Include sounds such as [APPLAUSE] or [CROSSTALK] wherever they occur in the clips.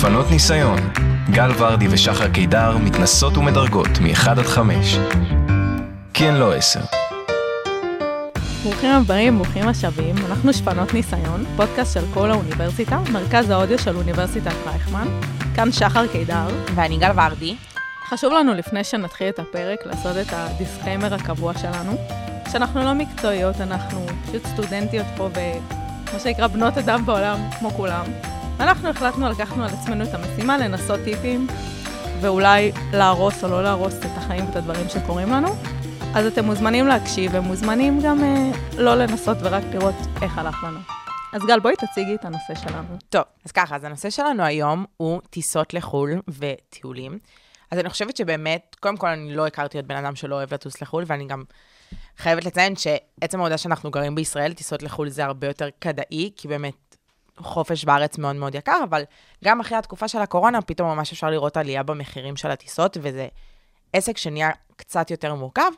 שפנות ניסיון, גל ורדי ושחר קידר מתנסות ומדרגות מ-1 עד 5. כי הן לא 10. ברוכים הבאים, ברוכים השבים. אנחנו שפנות ניסיון, פודקאסט של כל האוניברסיטה, מרכז האודיו של אוניברסיטת רייכמן. כאן שחר קידר. ואני גל ורדי. חשוב לנו לפני שנתחיל את הפרק לעשות את הדיסקיימר הקבוע שלנו, שאנחנו לא מקצועיות, אנחנו פשוט סטודנטיות פה ומה שנקרא בנות אדם בעולם, כמו כולם. אנחנו החלטנו, לקחנו על עצמנו את המשימה לנסות טיפים, ואולי להרוס או לא להרוס את החיים ואת הדברים שקורים לנו. אז אתם מוזמנים להקשיב, ומוזמנים גם אה, לא לנסות ורק לראות איך הלך לנו. אז גל, בואי תציגי את הנושא שלנו. טוב, אז ככה, אז הנושא שלנו היום הוא טיסות לחו"ל וטיולים. אז אני חושבת שבאמת, קודם כל, אני לא הכרתי עוד בן אדם שלא אוהב לטוס לחו"ל, ואני גם חייבת לציין שעצם העובדה שאנחנו גרים בישראל, טיסות לחו"ל זה הרבה יותר כדאי, כי באמת חופש בארץ מאוד מאוד יקר, אבל גם אחרי התקופה של הקורונה, פתאום ממש אפשר לראות עלייה במחירים של הטיסות, וזה עסק שנהיה קצת יותר מורכב.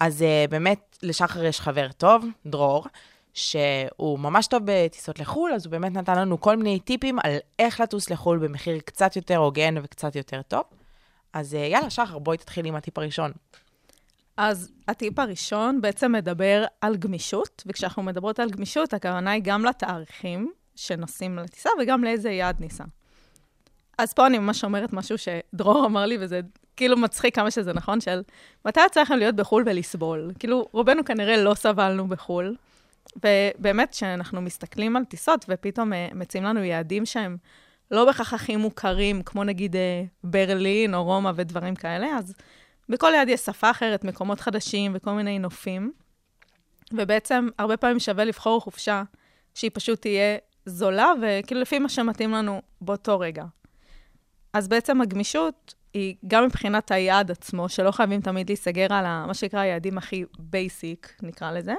אז uh, באמת, לשחר יש חבר טוב, דרור, שהוא ממש טוב בטיסות לחו"ל, אז הוא באמת נתן לנו כל מיני טיפים על איך לטוס לחו"ל במחיר קצת יותר הוגן וקצת יותר טוב. אז uh, יאללה, שחר, בואי תתחיל עם הטיפ הראשון. אז הטיפ הראשון בעצם מדבר על גמישות, וכשאנחנו מדברות על גמישות, הכוונה היא גם לתאריכים שנוסעים לטיסה וגם לאיזה יעד ניסע. אז פה אני ממש אומרת משהו שדרור אמר לי, וזה כאילו מצחיק כמה שזה נכון, של מתי יצא לכם להיות בחו"ל ולסבול? כאילו, רובנו כנראה לא סבלנו בחו"ל, ובאמת, כשאנחנו מסתכלים על טיסות ופתאום uh, מציעים לנו יעדים שהם לא בהכרח הכי מוכרים, כמו נגיד uh, ברלין או רומא ודברים כאלה, אז בכל יעד יש שפה אחרת, מקומות חדשים וכל מיני נופים. ובעצם, הרבה פעמים שווה לבחור חופשה שהיא פשוט תהיה זולה, וכאילו לפי מה שמתאים לנו באותו רגע. אז בעצם הגמישות היא גם מבחינת היעד עצמו, שלא חייבים תמיד להיסגר על מה שנקרא היעדים הכי basic, נקרא לזה.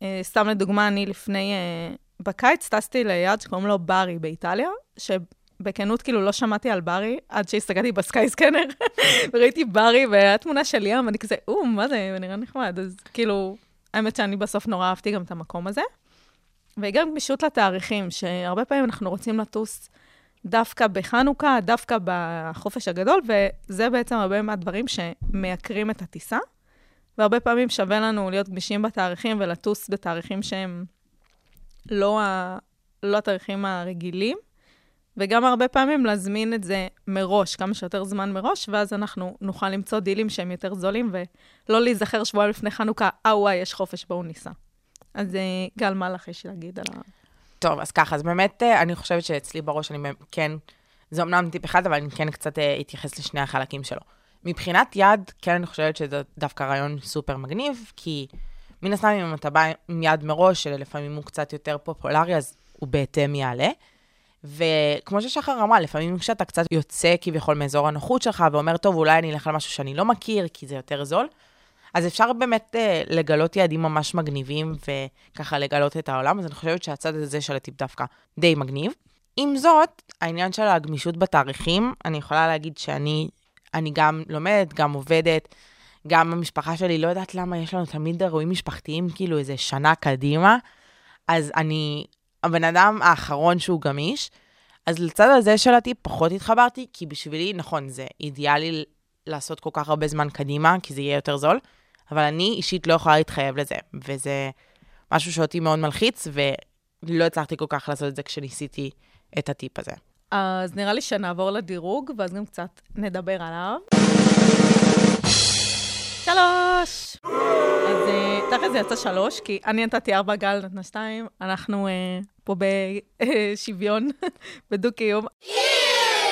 אה, סתם לדוגמה, אני לפני, אה, בקיץ טסתי ליעד שקוראים לו ברי באיטליה, שבכנות כאילו לא שמעתי על ברי עד שהסתכלתי ב Skyscanner, [LAUGHS] וראיתי ברי והתמונה של ים, ואני כזה, או, מה זה, נראה נחמד. אז כאילו, האמת שאני בסוף נורא אהבתי גם את המקום הזה. וגם גמישות לתאריכים, שהרבה פעמים אנחנו רוצים לטוס דווקא בחנוכה, דווקא בחופש הגדול, וזה בעצם הרבה מהדברים שמייקרים את הטיסה. והרבה פעמים שווה לנו להיות גמישים בתאריכים ולטוס בתאריכים שהם לא, ה... לא התאריכים הרגילים, וגם הרבה פעמים להזמין את זה מראש, כמה שיותר זמן מראש, ואז אנחנו נוכל למצוא דילים שהם יותר זולים, ולא להיזכר שבועיים לפני חנוכה, אה וואי, יש חופש, בואו ניסע. אז אה, גל, מה לך יש להגיד על ה... טוב, אז ככה, אז באמת, אה, אני חושבת שאצלי בראש אני כן, זה אמנם טיפ אחד, אבל אני כן קצת אה, אתייחס לשני החלקים שלו. מבחינת יד, כן, אני חושבת שזה דווקא רעיון סופר מגניב, כי מן הסתם, אם אתה בא עם יד מראש, שלפעמים הוא קצת יותר פופולרי, אז הוא בהתאם יעלה. וכמו ששחר אמרה, לפעמים כשאתה קצת יוצא כביכול מאזור הנוחות שלך ואומר, טוב, אולי אני אלך על משהו שאני לא מכיר, כי זה יותר זול, אז אפשר באמת uh, לגלות יעדים ממש מגניבים וככה לגלות את העולם, אז אני חושבת שהצד הזה של הטיפ דווקא די מגניב. עם זאת, העניין של הגמישות בתאריכים, אני יכולה להגיד שאני אני גם לומדת, גם עובדת, גם המשפחה שלי, לא יודעת למה יש לנו תמיד אירועים משפחתיים, כאילו איזה שנה קדימה, אז אני הבן אדם האחרון שהוא גמיש. אז לצד הזה של הטיפ פחות התחברתי, כי בשבילי, נכון, זה אידיאלי לעשות כל כך הרבה זמן קדימה, כי זה יהיה יותר זול, אבל אני אישית לא יכולה להתחייב לזה, וזה משהו שאותי מאוד מלחיץ, ולא הצלחתי כל כך לעשות את זה כשניסיתי את הטיפ הזה. אז נראה לי שנעבור לדירוג, ואז גם קצת נדבר עליו. שלוש! אז אה, תכף זה יצא שלוש, כי אני נתתי ארבע, גל נתנה שתיים, אנחנו uh, פה בשוויון, [LAUGHS] בדו-קיום.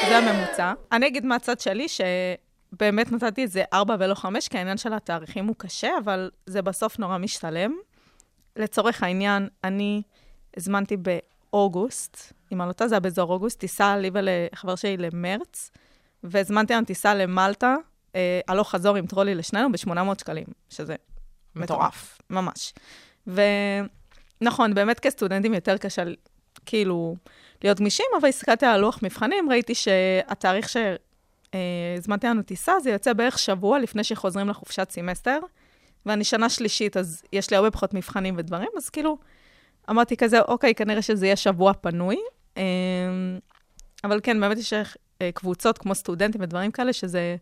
זה הממוצע. אני אגיד מהצד שלי, ש... באמת נתתי את זה ארבע ולא חמש, כי העניין של התאריכים הוא קשה, אבל זה בסוף נורא משתלם. לצורך העניין, אני הזמנתי באוגוסט, אם אני לא טועה, זה היה באזור אוגוסט, טיסה לי ולחבר שלי למרץ, והזמנתי לנו טיסה למלטה, אה, הלוך חזור עם טרולי לשנינו ב-800 שקלים, שזה מטורף, ממש. ונכון, באמת כסטודנטים יותר קשה כאילו להיות גמישים, אבל הסתכלתי על לוח מבחנים, ראיתי שהתאריך ש... הזמנתי לנו טיסה, זה יוצא בערך שבוע לפני שחוזרים לחופשת סמסטר, ואני שנה שלישית, אז יש לי הרבה פחות מבחנים ודברים, אז כאילו, אמרתי כזה, אוקיי, כנראה שזה יהיה שבוע פנוי. אמ, אבל כן, באמת יש אה, קבוצות כמו סטודנטים ודברים כאלה, שזה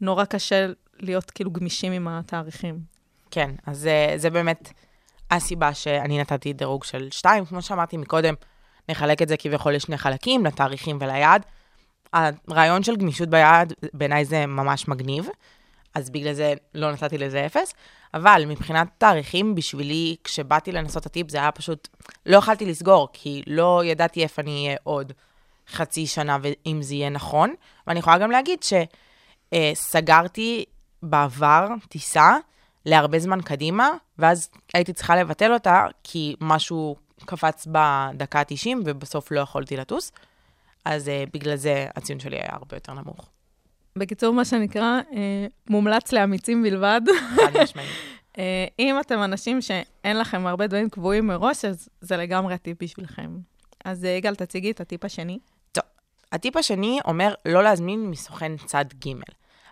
נורא קשה להיות כאילו גמישים עם התאריכים. כן, אז זה, זה באמת הסיבה שאני נתתי דירוג של 2. כמו שאמרתי מקודם, נחלק את זה כביכול לשני חלקים, לתאריכים וליעד. הרעיון של גמישות ביעד, בעיניי זה ממש מגניב, אז בגלל זה לא נתתי לזה אפס. אבל מבחינת תאריכים, בשבילי, כשבאתי לנסות הטיפ, זה היה פשוט, לא יכלתי לסגור, כי לא ידעתי איפה אני אהיה עוד חצי שנה, ואם זה יהיה נכון. ואני יכולה גם להגיד שסגרתי בעבר טיסה להרבה זמן קדימה, ואז הייתי צריכה לבטל אותה, כי משהו קפץ בדקה ה-90, ובסוף לא יכולתי לטוס. אז uh, בגלל זה הציון שלי היה הרבה יותר נמוך. בקיצור, מה שנקרא, אה, מומלץ לאמיצים בלבד. חד משמעית. [LAUGHS] אה, אם אתם אנשים שאין לכם הרבה דברים קבועים מראש, אז זה לגמרי הטיפ בשבילכם. אז יגאל, תציגי את הטיפ השני. טוב, הטיפ השני אומר לא להזמין מסוכן צד ג'.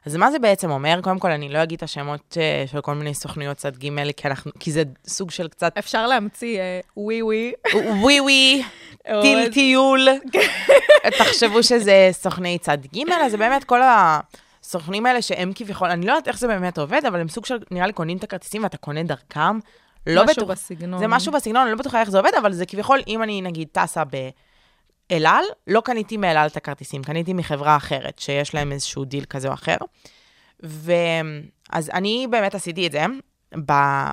אז מה זה בעצם אומר? קודם כל, אני לא אגיד את השמות uh, של כל מיני סוכנויות צד ג', כי, אנחנו, כי זה סוג של קצת... אפשר להמציא ווי ווי. ווי ווי, [LAUGHS] טיל טיול. [LAUGHS] תחשבו שזה סוכני צד ג', אז זה באמת כל הסוכנים האלה שהם כביכול, אני לא יודעת איך זה באמת עובד, אבל הם סוג של, נראה לי, קונים את הכרטיסים ואתה קונה דרכם. לא משהו בטוח, בסגנון. זה משהו בסגנון, אני לא בטוחה איך זה עובד, אבל זה כביכול, אם אני נגיד טסה באל על, לא קניתי מאל על את הכרטיסים, קניתי מחברה אחרת, שיש להם איזשהו דיל כזה או אחר. ואז אני באמת עשיתי את זה.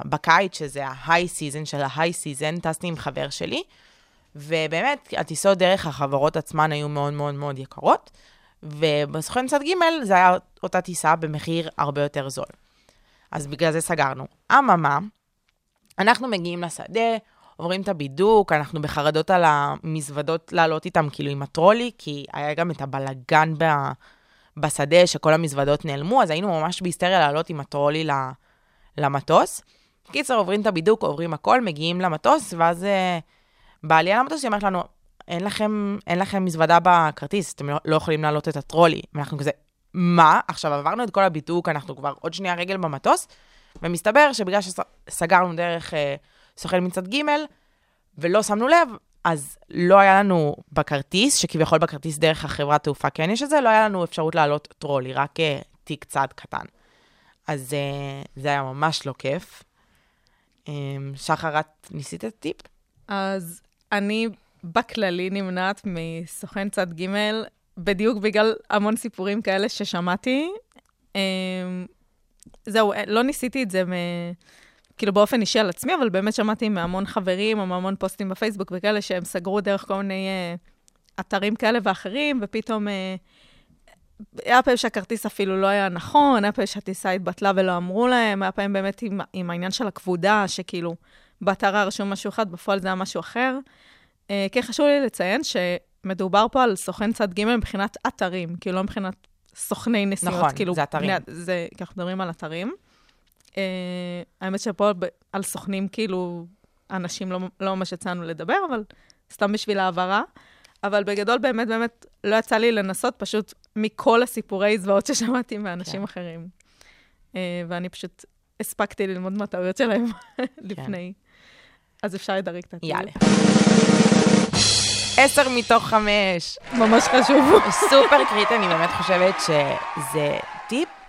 בקיץ, שזה ה-high season של ה-high season, טסתי עם חבר שלי, ובאמת, הטיסות דרך החברות עצמן היו מאוד מאוד מאוד יקרות, ובסוכן צד ג' זה היה אותה טיסה במחיר הרבה יותר זול. אז בגלל זה סגרנו. אממה, אנחנו מגיעים לשדה, עוברים את הבידוק, אנחנו בחרדות על המזוודות לעלות איתם, כאילו עם הטרולי, כי היה גם את הבלגן ב... בשדה, שכל המזוודות נעלמו, אז היינו ממש בהיסטריה לעלות עם הטרולי למטוס. קיצר, עוברים את הבידוק, עוברים הכל, מגיעים למטוס, ואז אה, בעלייה למטוס היא אומרת לנו, אין לכם, אין לכם מזוודה בכרטיס, אתם לא, לא יכולים להעלות את הטרולי. ואנחנו כזה, מה? עכשיו עברנו את כל הבידוק, אנחנו כבר עוד שנייה רגל במטוס, ומסתבר שבגלל שסגרנו דרך אה, סוכן מצד ג' ולא שמנו לב, אז לא היה לנו בכרטיס, שכביכול בכרטיס דרך החברת תעופה כן יש את זה, לא היה לנו אפשרות לעלות טרולי, רק אה, תיק צד קטן. אז אה, זה היה ממש לא כיף. אה, שחר, את ניסית את הטיפ? אז אני בכללי נמנעת מסוכן צד ג', בדיוק בגלל המון סיפורים כאלה ששמעתי. אמ, זהו, לא ניסיתי את זה מ... כאילו באופן אישי על עצמי, אבל באמת שמעתי מהמון חברים או מהמון פוסטים בפייסבוק וכאלה שהם סגרו דרך כל מיני uh, אתרים כאלה ואחרים, ופתאום... Uh, היה פעמים שהכרטיס אפילו לא היה נכון, היה פעמים שהטיסה התבטלה ולא אמרו להם, היה פעמים באמת עם, עם העניין של הכבודה, שכאילו באתר היה רשום משהו אחד, בפועל זה היה משהו אחר. Uh, כן, חשוב לי לציין שמדובר פה על סוכן צד ג' מבחינת אתרים, כאילו לא מבחינת סוכני נסיעות. נכון, כאילו, זה אתרים. זה, אנחנו מדברים על אתרים. Uh, האמת שפה על סוכנים, כאילו, אנשים לא, לא ממש יצאנו לדבר, אבל סתם בשביל ההעברה. אבל בגדול, באמת, באמת, לא יצא לי לנסות, פשוט מכל הסיפורי זוועות ששמעתי מאנשים כן. אחרים. Uh, ואני פשוט הספקתי ללמוד מהטעויות שלהם [LAUGHS] לפני. כן. אז אפשר לדרג את הטיול. יאללה. עשר מתוך חמש. ממש חשוב. סופר קריטי, אני באמת חושבת שזה.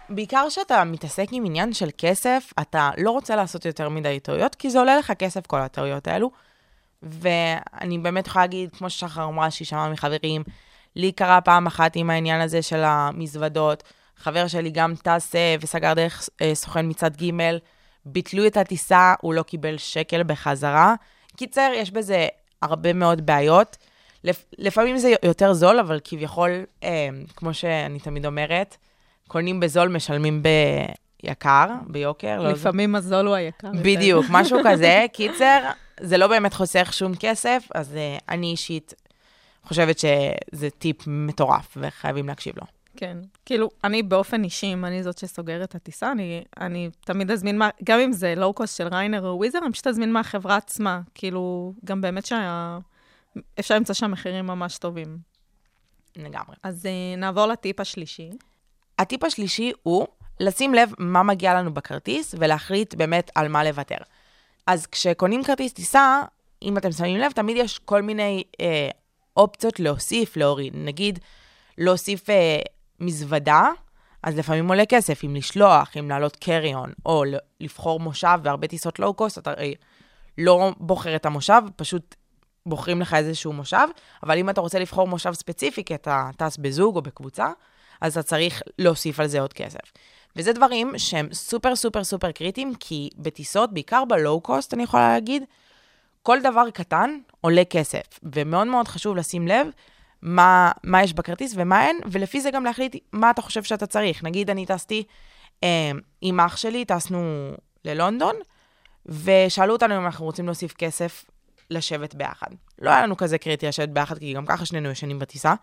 בעיקר כשאתה מתעסק עם עניין של כסף, אתה לא רוצה לעשות יותר מדי טעויות, כי זה עולה לך כסף, כל הטעויות האלו. ואני באמת יכולה להגיד, כמו ששחר אמרה, שהיא שמעה מחברים, לי קרה פעם אחת עם העניין הזה של המזוודות. חבר שלי גם טס וסגר דרך אה, סוכן מצד ג', ביטלו את הטיסה, הוא לא קיבל שקל בחזרה. קיצר, יש בזה הרבה מאוד בעיות. לפעמים זה יותר זול, אבל כביכול, אה, כמו שאני תמיד אומרת, קונים בזול, משלמים ביקר, ביוקר. לא לפעמים לא הזול הוא היקר. בדיוק, [LAUGHS] משהו כזה. קיצר, זה לא באמת חוסך שום כסף, אז uh, אני אישית חושבת שזה טיפ מטורף, וחייבים להקשיב לו. כן, כאילו, אני באופן אישי, אם אני זאת שסוגרת את הטיסה, אני, אני תמיד אזמין, מה, גם אם זה לואו-קוסט של ריינר או וויזר, אני פשוט אזמין מהחברה עצמה. כאילו, גם באמת שאפשר למצוא שם מחירים ממש טובים. לגמרי. אז uh, נעבור לטיפ השלישי. הטיפ השלישי הוא לשים לב מה מגיע לנו בכרטיס ולהחליט באמת על מה לוותר. אז כשקונים כרטיס טיסה, אם אתם שמים לב, תמיד יש כל מיני אה, אופציות להוסיף, להוריד. נגיד, להוסיף אה, מזוודה, אז לפעמים עולה כסף, אם לשלוח, אם לעלות carry-on, או לבחור מושב, והרבה טיסות לואו-קוסט, אתה הרי לא בוחר את המושב, פשוט בוחרים לך איזשהו מושב, אבל אם אתה רוצה לבחור מושב ספציפי, כי אתה טס בזוג או בקבוצה, אז אתה צריך להוסיף על זה עוד כסף. וזה דברים שהם סופר סופר סופר קריטיים, כי בטיסות, בעיקר בלואו-קוסט, אני יכולה להגיד, כל דבר קטן עולה כסף, ומאוד מאוד חשוב לשים לב מה, מה יש בכרטיס ומה אין, ולפי זה גם להחליט מה אתה חושב שאתה צריך. נגיד, אני טסתי אה, עם אח שלי, טסנו ללונדון, ושאלו אותנו אם אנחנו רוצים להוסיף כסף לשבת ביחד. לא היה לנו כזה קריטי לשבת ביחד, כי גם ככה שנינו ישנים בטיסה,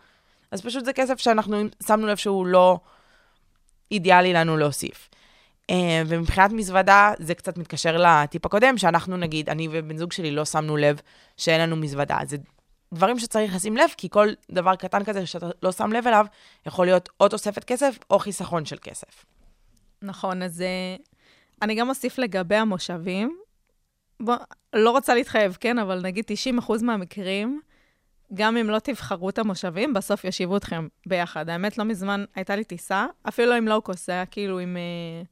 אז פשוט זה כסף שאנחנו שמנו לב שהוא לא אידיאלי לנו להוסיף. אה, ומבחינת מזוודה, זה קצת מתקשר לטיפ הקודם, שאנחנו נגיד, אני ובן זוג שלי לא שמנו לב שאין לנו מזוודה. זה דברים שצריך לשים לב, כי כל דבר קטן כזה שאתה לא שם לב אליו, יכול להיות או תוספת כסף או חיסכון של כסף. נכון, אז אה, אני גם אוסיף לגבי המושבים. בוא, לא רוצה להתחייב, כן, אבל נגיד 90% מהמקרים, גם אם לא תבחרו את המושבים, בסוף יושיבו אתכם ביחד. האמת, לא מזמן הייתה לי טיסה, אפילו לא עם לואו-קוסט, זה היה כאילו עם אה,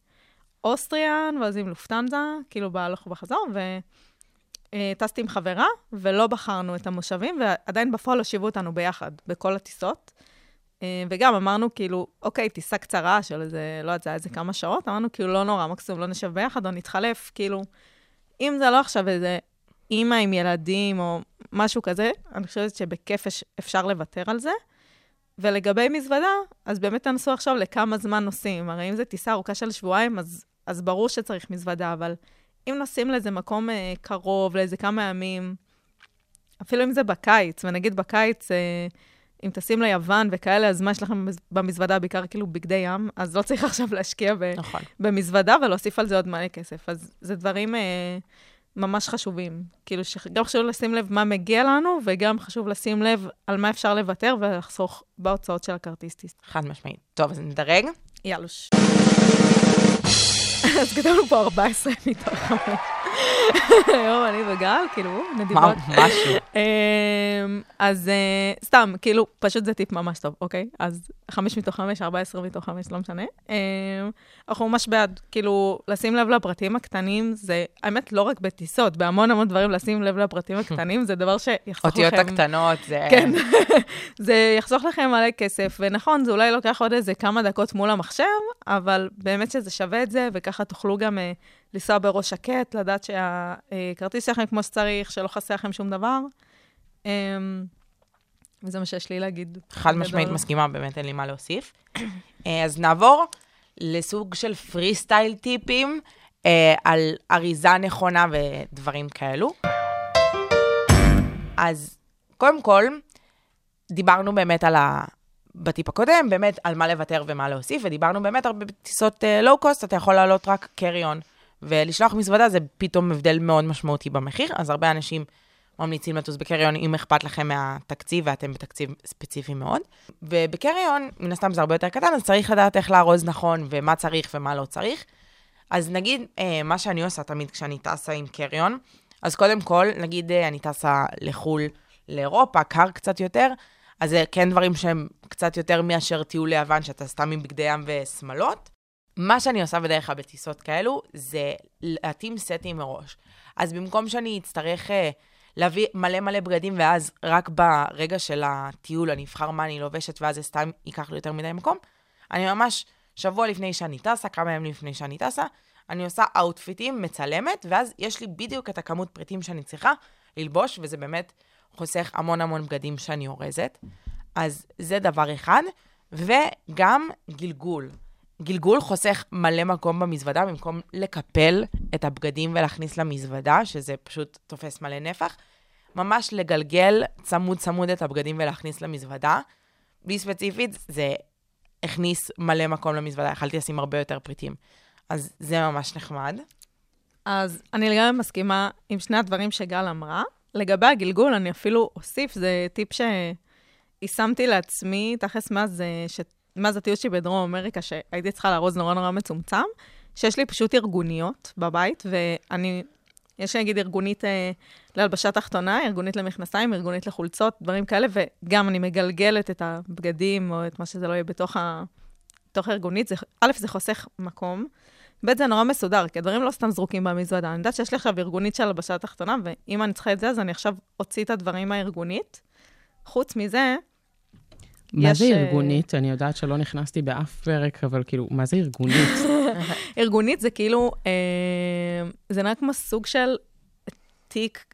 אוסטריאן, ואז עם לופטנזה, כאילו בהלוך ובחזור, וטסתי אה, עם חברה, ולא בחרנו את המושבים, ועדיין בפועל הושיבו אותנו ביחד, בכל הטיסות. אה, וגם אמרנו, כאילו, אוקיי, טיסה קצרה של איזה, לא יודעת, זה היה איזה כמה שעות, אמרנו, כאילו, לא נורא, מקסימום לא נשב ביחד או נתחלף, כאילו, אם זה לא עכשיו איזה אימא עם ילדים או משהו כזה, אני חושבת שבכיף אפשר לוותר על זה. ולגבי מזוודה, אז באמת תנסו עכשיו לכמה זמן נוסעים. הרי אם זו טיסה ארוכה של שבועיים, אז, אז ברור שצריך מזוודה, אבל אם נוסעים לאיזה מקום אה, קרוב, לאיזה כמה ימים, אפילו אם זה בקיץ, ונגיד בקיץ, אה, אם טסים ליוון וכאלה, אז מה יש לכם במזוודה? בעיקר כאילו בגדי ים, אז לא צריך [LAUGHS] עכשיו להשקיע ב- נכון. במזוודה ולהוסיף על זה עוד מלא כסף. אז זה דברים אה, ממש חשובים. כאילו, שגם חשוב לשים לב מה מגיע לנו, וגם חשוב לשים לב על מה אפשר לוותר ולחסוך בהוצאות של הכרטיס טיסט. חד משמעית. טוב, אז נדרג. יאלוש. [LAUGHS] אז כתבנו פה 14 מתוך 5. היום אני וגל, כאילו, נדיבות. משהו. אמ, אז אה, סתם, כאילו, פשוט זה טיפ ממש טוב, אוקיי? אז 5 מתוך 5, 14 מתוך 5, לא משנה. אמ, אנחנו ממש בעד, כאילו, לשים לב לפרטים הקטנים, זה, האמת, לא רק בטיסות, בהמון המון דברים לשים לב לפרטים [LAUGHS] הקטנים, זה דבר שיחסוך לכם... אותיות הקטנות, זה... כן, [LAUGHS] זה יחסוך לכם מלא כסף, ונכון, זה אולי לוקח עוד איזה כמה דקות מול המחשב, אבל באמת שזה שווה את זה, וככה תוכלו גם uh, לנסוע בראש שקט, לדעת שהכרטיס שלכם כמו שצריך, שלא חסר לכם שום דבר. Um, וזה מה שיש לי להגיד. חד משמעית מסכימה, באמת אין לי מה להוסיף. אה, אז נעבור לסוג של פרי סטייל טיפים uh, על אריזה נכונה ודברים כאלו. אז קודם כל, דיברנו באמת על ה... בטיפ הקודם, באמת על מה לוותר ומה להוסיף, ודיברנו באמת הרבה בטיסות לואו-קוסט, uh, אתה יכול לעלות רק קריון. ולשלוח מזוודה זה פתאום הבדל מאוד משמעותי במחיר, אז הרבה אנשים ממליצים לטוס בקריון אם אכפת לכם מהתקציב ואתם בתקציב ספציפי מאוד. ובקריון, מן הסתם זה הרבה יותר קטן, אז צריך לדעת איך לארוז נכון ומה צריך ומה לא צריך. אז נגיד, אה, מה שאני עושה תמיד כשאני טסה עם קריון, אז קודם כל, נגיד אה, אני טסה לחו"ל, לאירופה, קר קצת יותר, אז זה כן דברים שהם קצת יותר מאשר טיול ליוון, שאתה סתם עם בגדי ים ושמלות. מה שאני עושה בדרך כלל בטיסות כאלו, זה להתאים סטים מראש. אז במקום שאני אצטרך uh, להביא מלא מלא בגדים, ואז רק ברגע של הטיול אני אבחר מה אני לובשת, ואז זה סתם ייקח לי יותר מדי מקום, אני ממש, שבוע לפני שאני טסה, כמה ימים לפני שאני טסה, אני עושה אאוטפיטים, מצלמת, ואז יש לי בדיוק את הכמות פריטים שאני צריכה ללבוש, וזה באמת חוסך המון המון בגדים שאני אורזת. אז זה דבר אחד, וגם גלגול. גלגול חוסך מלא מקום במזוודה, במקום לקפל את הבגדים ולהכניס למזוודה, שזה פשוט תופס מלא נפח. ממש לגלגל צמוד צמוד את הבגדים ולהכניס למזוודה. בלי ספציפית, זה הכניס מלא מקום למזוודה, יכלתי לשים הרבה יותר פריטים. אז זה ממש נחמד. אז אני לגמרי מסכימה עם שני הדברים שגל אמרה. לגבי הגלגול, אני אפילו אוסיף, זה טיפ שיישמתי לעצמי, תכלס מאז אה, ש... מאז הטיול שלי בדרום אמריקה, שהייתי צריכה לארוז נורא נורא מצומצם, שיש לי פשוט ארגוניות בבית, ואני, יש לי נגיד ארגונית אה, להלבשה תחתונה, ארגונית למכנסיים, ארגונית לחולצות, דברים כאלה, וגם אני מגלגלת את הבגדים או את מה שזה לא יהיה בתוך, ה... בתוך הארגונית. זה, א', זה חוסך מקום, ב', זה נורא מסודר, כי הדברים לא סתם זרוקים במזוודה. אני יודעת שיש לי עכשיו ארגונית של הלבשה תחתונה, ואם אני צריכה את זה, אז אני עכשיו אוציא את הדברים מהארגונית. חוץ מזה, מה זה אה, ארגונית? אני יודעת שלא נכנסתי באף פרק, אבל כאילו, מה זה ארגונית? [LAUGHS] ארגונית זה כאילו, אה, זה נראה כמו סוג של תיק,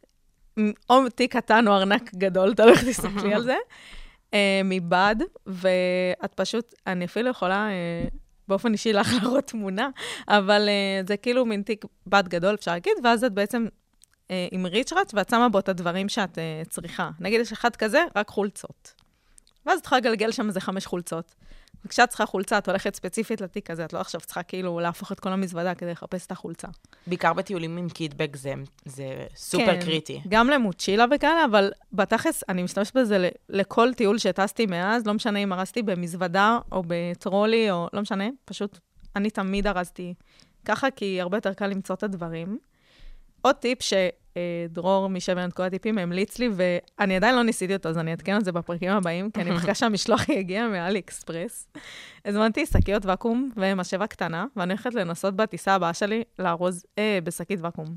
או תיק קטן או ארנק גדול, תלוי איך תסתכלי על זה, אה, מבד, ואת פשוט, אני אפילו יכולה באופן אישי לך להראות תמונה, אבל זה כאילו מין תיק בד גדול, אפשר להגיד, ואז את בעצם עם ריצ'רץ, ואת שמה בו את הדברים שאת אה, צריכה. נגיד, יש אחד כזה, רק חולצות. ואז את יכולה לגלגל שם איזה חמש חולצות. וכשאת צריכה חולצה, את הולכת ספציפית לתיק הזה, את לא עכשיו צריכה כאילו להפוך את כל המזוודה כדי לחפש את החולצה. בעיקר בטיולים עם קיטבג זה, זה סופר כן, קריטי. גם למוצ'ילה וכאלה, אבל בתכלס, אני משתמשת בזה לכל טיול שטסתי מאז, לא משנה אם ארזתי במזוודה או בטרולי, או לא משנה, פשוט אני תמיד ארזתי ככה, כי הרבה יותר קל למצוא את הדברים. עוד טיפ שדרור משבע כל הטיפים המליץ לי, ואני עדיין לא ניסיתי אותו, אז אני אעדכן על זה בפרקים הבאים, כי אני מחכה [LAUGHS] שהמשלוח יגיע מאלי אקספרס. הזמנתי שקיות ואקום ומשאבה קטנה, ואני הולכת לנסות בטיסה הבאה שלי לארוז אה, בשקית ואקום,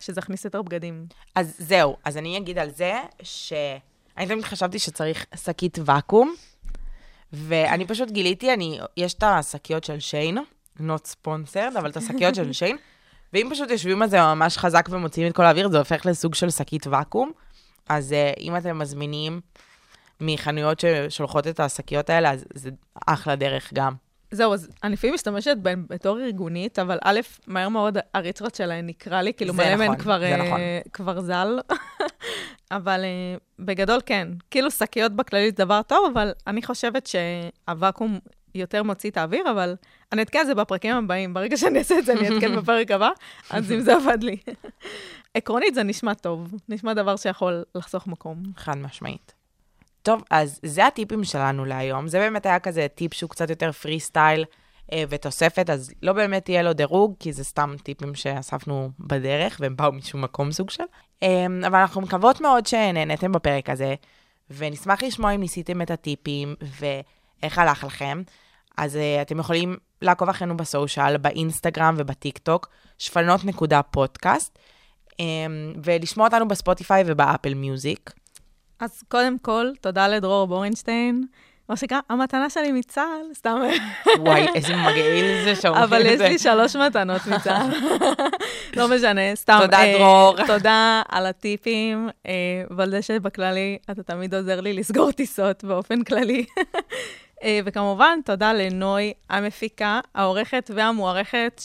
שזה יכניס יותר בגדים. אז זהו, אז אני אגיד על זה, שאני תמיד חשבתי שצריך שקית ואקום, ואני פשוט גיליתי, אני, יש את השקיות של שיין, not sponsored, אבל את השקיות של [LAUGHS] שיין, ואם פשוט יושבים על זה ממש חזק ומוציאים את כל האוויר, זה הופך לסוג של שקית ואקום. אז uh, אם אתם מזמינים מחנויות ששולחות את השקיות האלה, אז זה אחלה דרך גם. זהו, אז אני לפעמים משתמשת בהן בתור ארגונית, אבל א', מהר מאוד הריצרות שלהן נקרא לי, כאילו מלא מהן נכון, כבר, זה אה, נכון. כבר ז"ל. [LAUGHS] אבל אה, בגדול כן, כאילו שקיות בכללית זה דבר טוב, אבל אני חושבת שהוואקום יותר מוציא את האוויר, אבל אני אעדכן על זה בפרקים הבאים. ברגע שאני אעשה את זה, אני אעדכן [LAUGHS] בפרק הבא, אז אם זה עבד לי. עקרונית זה נשמע טוב, נשמע דבר שיכול לחסוך מקום. חד משמעית. טוב, אז זה הטיפים שלנו להיום. זה באמת היה כזה טיפ שהוא קצת יותר פרי סטייל אה, ותוספת, אז לא באמת יהיה לו דירוג, כי זה סתם טיפים שאספנו בדרך, והם באו משום מקום סוג של. אה, אבל אנחנו מקוות מאוד שנהניתם בפרק הזה, ונשמח לשמוע אם ניסיתם את הטיפים ואיך הלך לכם. אז אה, אתם יכולים לעקוב אחרינו בסושיאל, באינסטגרם ובטיק טוק, שפנות.פודקאסט, אה, ולשמוע אותנו בספוטיפיי ובאפל מיוזיק. אז קודם כל, תודה לדרור בורנשטיין. מה שנקרא, המתנה שלי מצה"ל, סתם. וואי, איזה מגעיל זה שאומרים את זה. אבל יש לי שלוש מתנות מצה"ל. לא משנה, סתם. תודה, אה, דרור. תודה על הטיפים, אה, ועל זה שבכללי אתה תמיד עוזר לי לסגור טיסות באופן כללי. אה, וכמובן, תודה לנוי המפיקה, העורכת והמוערכת,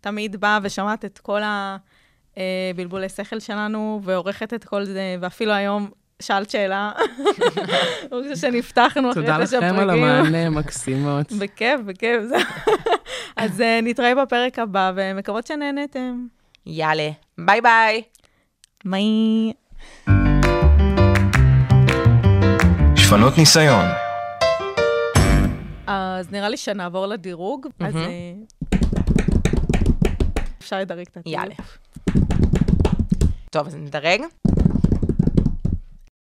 שתמיד באה ושמעת את כל הבלבולי שכל שלנו, ועורכת את כל זה, ואפילו היום שאלת שאלה. אני חושבת שנפתחנו אחרי תודה תשע לכם על פרקים. המענה, מקסימות. בכיף, בכיף. אז אה, נתראה בפרק הבא, ומקוות שנהנתם. יאללה, ביי ביי. ביי. שפנות ניסיון, אז נראה לי שנעבור לדירוג, אז אפשר לדרג את הטיול. יאללה. טוב, אז נדרג.